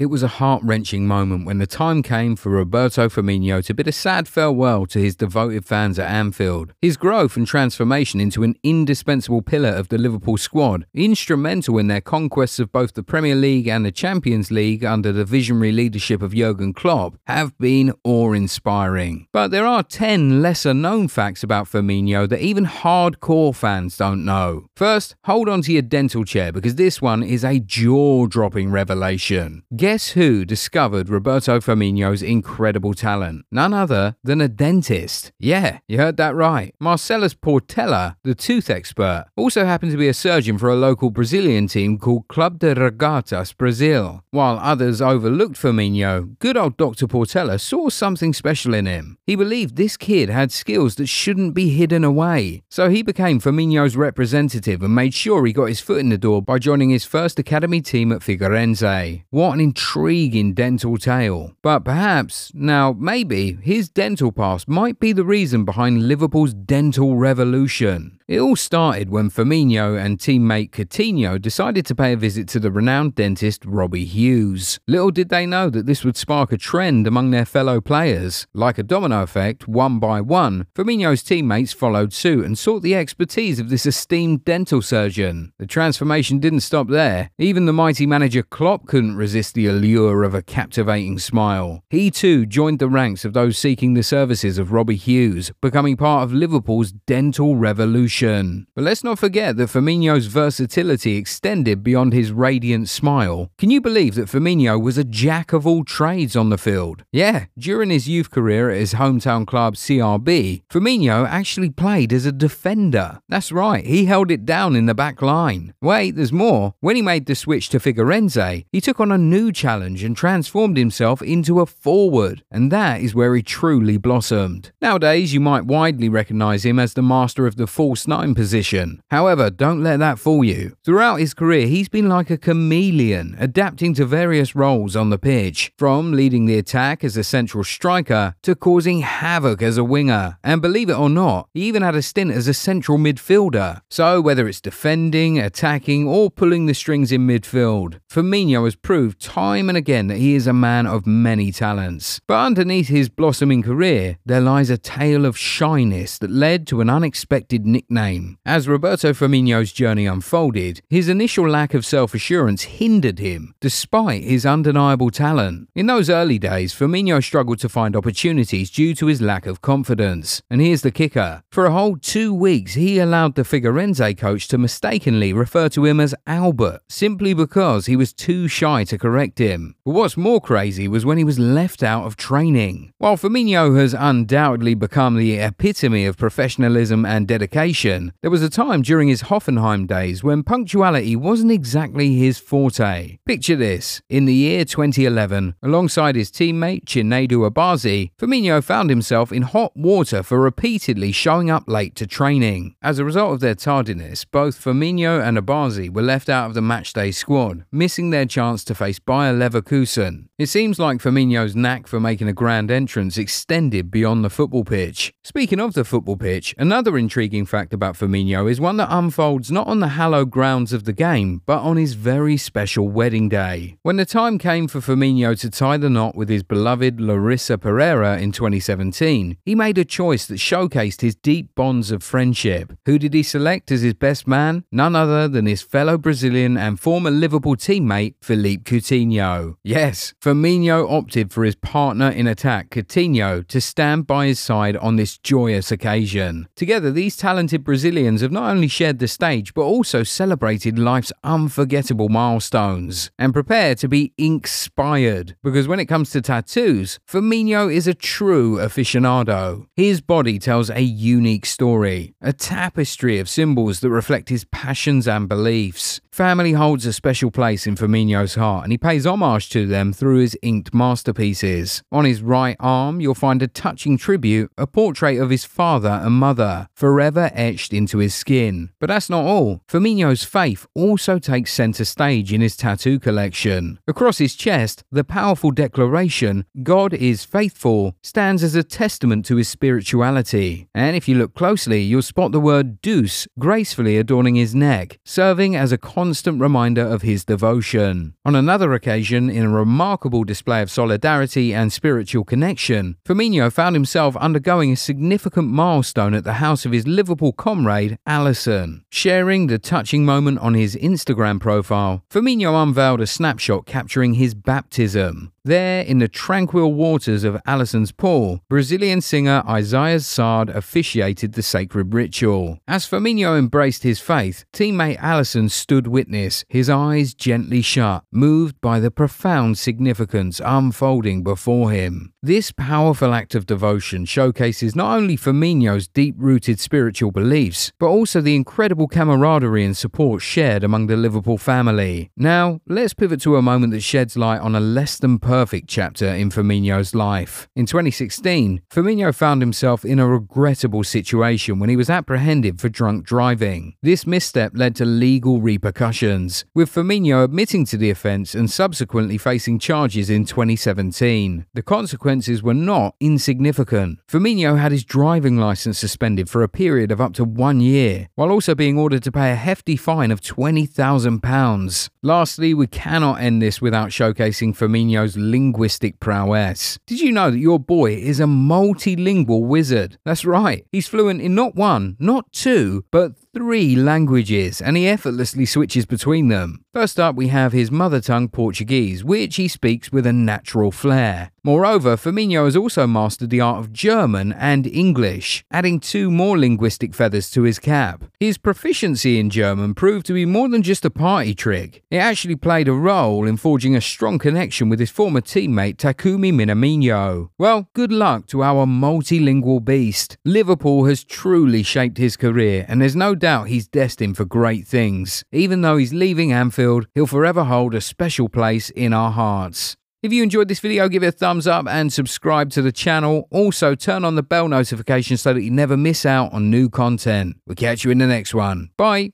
It was a heart wrenching moment when the time came for Roberto Firmino to bid a sad farewell to his devoted fans at Anfield. His growth and transformation into an indispensable pillar of the Liverpool squad, instrumental in their conquests of both the Premier League and the Champions League under the visionary leadership of Jurgen Klopp, have been awe inspiring. But there are 10 lesser known facts about Firmino that even hardcore fans don't know. First, hold on to your dental chair because this one is a jaw dropping revelation. Guess who discovered Roberto Firmino's incredible talent? None other than a dentist. Yeah, you heard that right. Marcellus Portela, the tooth expert, also happened to be a surgeon for a local Brazilian team called Club de Regatas Brazil. While others overlooked Firmino, good old Dr. Portela saw something special in him. He believed this kid had skills that shouldn't be hidden away. So he became Firmino's representative and made sure he got his foot in the door by joining his first academy team at Figueirense. What an intriguing dental tale. But perhaps, now maybe, his dental past might be the reason behind Liverpool's dental revolution. It all started when Firmino and teammate Coutinho decided to pay a visit to the renowned dentist Robbie Hughes. Little did they know that this would spark a trend among their fellow players. Like a domino effect, one by one, Firmino's teammates followed suit and sought the expertise of this esteemed dental surgeon. The transformation didn't stop there. Even the mighty manager Klopp couldn't resist the allure of a captivating smile. He too joined the ranks of those seeking the services of Robbie Hughes, becoming part of Liverpool's dental revolution. But let's not forget that Firmino's versatility extended beyond his radiant smile. Can you believe that Firmino was a jack of all trades on the field? Yeah, during his youth career at his hometown club CRB, Firmino actually played as a defender. That's right, he held it down in the back line. Wait, there's more. When he made the switch to Figueirense, he took on a new challenge and transformed himself into a forward, and that is where he truly blossomed. Nowadays, you might widely recognize him as the master of the false nine position. However, don't let that fool you. Throughout his career, he's been like a chameleon, adapting to various roles on the pitch, from leading the attack as a central striker to causing havoc as a winger. And believe it or not, he even had a stint as a central midfielder. So, whether it's defending, attacking, or pulling the strings in midfield, Firmino has proved time and again that he is a man of many talents. But underneath his blossoming career, there lies a tale of shyness that led to an unexpected nickname name. As Roberto Firmino's journey unfolded, his initial lack of self assurance hindered him, despite his undeniable talent. In those early days, Firmino struggled to find opportunities due to his lack of confidence. And here's the kicker for a whole two weeks, he allowed the Figueirense coach to mistakenly refer to him as Albert, simply because he was too shy to correct him. But what's more crazy was when he was left out of training. While Firmino has undoubtedly become the epitome of professionalism and dedication, there was a time during his Hoffenheim days when punctuality wasn't exactly his forte. Picture this in the year 2011, alongside his teammate Chinedu Obasi, Firmino found himself in hot water for repeatedly showing up late to training. As a result of their tardiness, both Firmino and Obasi were left out of the matchday squad, missing their chance to face Bayer Leverkusen. It seems like Firmino's knack for making a grand entrance extended beyond the football pitch. Speaking of the football pitch, another intriguing fact about Firmino is one that unfolds not on the hallowed grounds of the game, but on his very special wedding day. When the time came for Firmino to tie the knot with his beloved Larissa Pereira in 2017, he made a choice that showcased his deep bonds of friendship. Who did he select as his best man? None other than his fellow Brazilian and former Liverpool teammate, Philippe Coutinho. Yes, Firmino opted for his partner in attack, Coutinho, to stand by his side on this joyous occasion. Together, these talented Brazilians have not only shared the stage but also celebrated life's unforgettable milestones and prepare to be inspired because when it comes to tattoos, Firmino is a true aficionado. His body tells a unique story, a tapestry of symbols that reflect his passions and beliefs. Family holds a special place in Firmino's heart and he pays homage to them through his inked masterpieces. On his right arm, you'll find a touching tribute, a portrait of his father and mother, forever etched into his skin. But that's not all. Firmino's faith also takes centre stage in his tattoo collection. Across his chest, the powerful declaration, God is faithful, stands as a testament to his spirituality. And if you look closely, you'll spot the word Deus gracefully adorning his neck, serving as a constant reminder of his devotion. On another occasion, in a remarkable display of solidarity and spiritual connection, Firmino found himself undergoing a significant milestone at the house of his Liverpool comrade, Alisson. Sharing the touching moment on his Instagram profile, Firmino unveiled a snapshot capturing his baptism. There, in the tranquil waters of Alisson's pool, Brazilian singer Isaiah Saad officiated the sacred ritual. As Firmino embraced his faith, teammate Alisson stood witness, his eyes gently shut, moved by the profound significance unfolding before him. This powerful act of devotion showcases not only Firmino's deep rooted spiritual beliefs, but also the incredible camaraderie and support shared among the Liverpool family. Now, let's pivot to a moment that sheds light on a less than perfect chapter in Firmino's life. In 2016, Firmino found himself in a regrettable situation when he was apprehended for drunk driving. This misstep led to legal repercussions, with Firmino admitting to the offence and subsequently facing charges in 2017. The consequences were not insignificant. Firmino had his driving licence suspended for a period of up to one year, while also being ordered to pay a hefty fine of £20,000. Lastly, we cannot end this without showcasing Firmino's linguistic prowess. Did you know that your boy is a multilingual wizard? That's right, he's fluent in not one, not two, but three languages, and he effortlessly switches between them. First up, we have his mother tongue Portuguese, which he speaks with a natural flair. Moreover, Firmino has also mastered the art of German and English, adding two more linguistic feathers to his cap. His proficiency in German proved to be more than just a party trick. It actually played a role in forging a strong connection with his former teammate Takumi Minamino. Well, good luck to our multilingual beast. Liverpool has truly shaped his career, and there's no doubt he's destined for great things. Even though he's leaving Anfield, he'll forever hold a special place in our hearts. If you enjoyed this video, give it a thumbs up and subscribe to the channel. Also, turn on the bell notification so that you never miss out on new content. We'll catch you in the next one. Bye.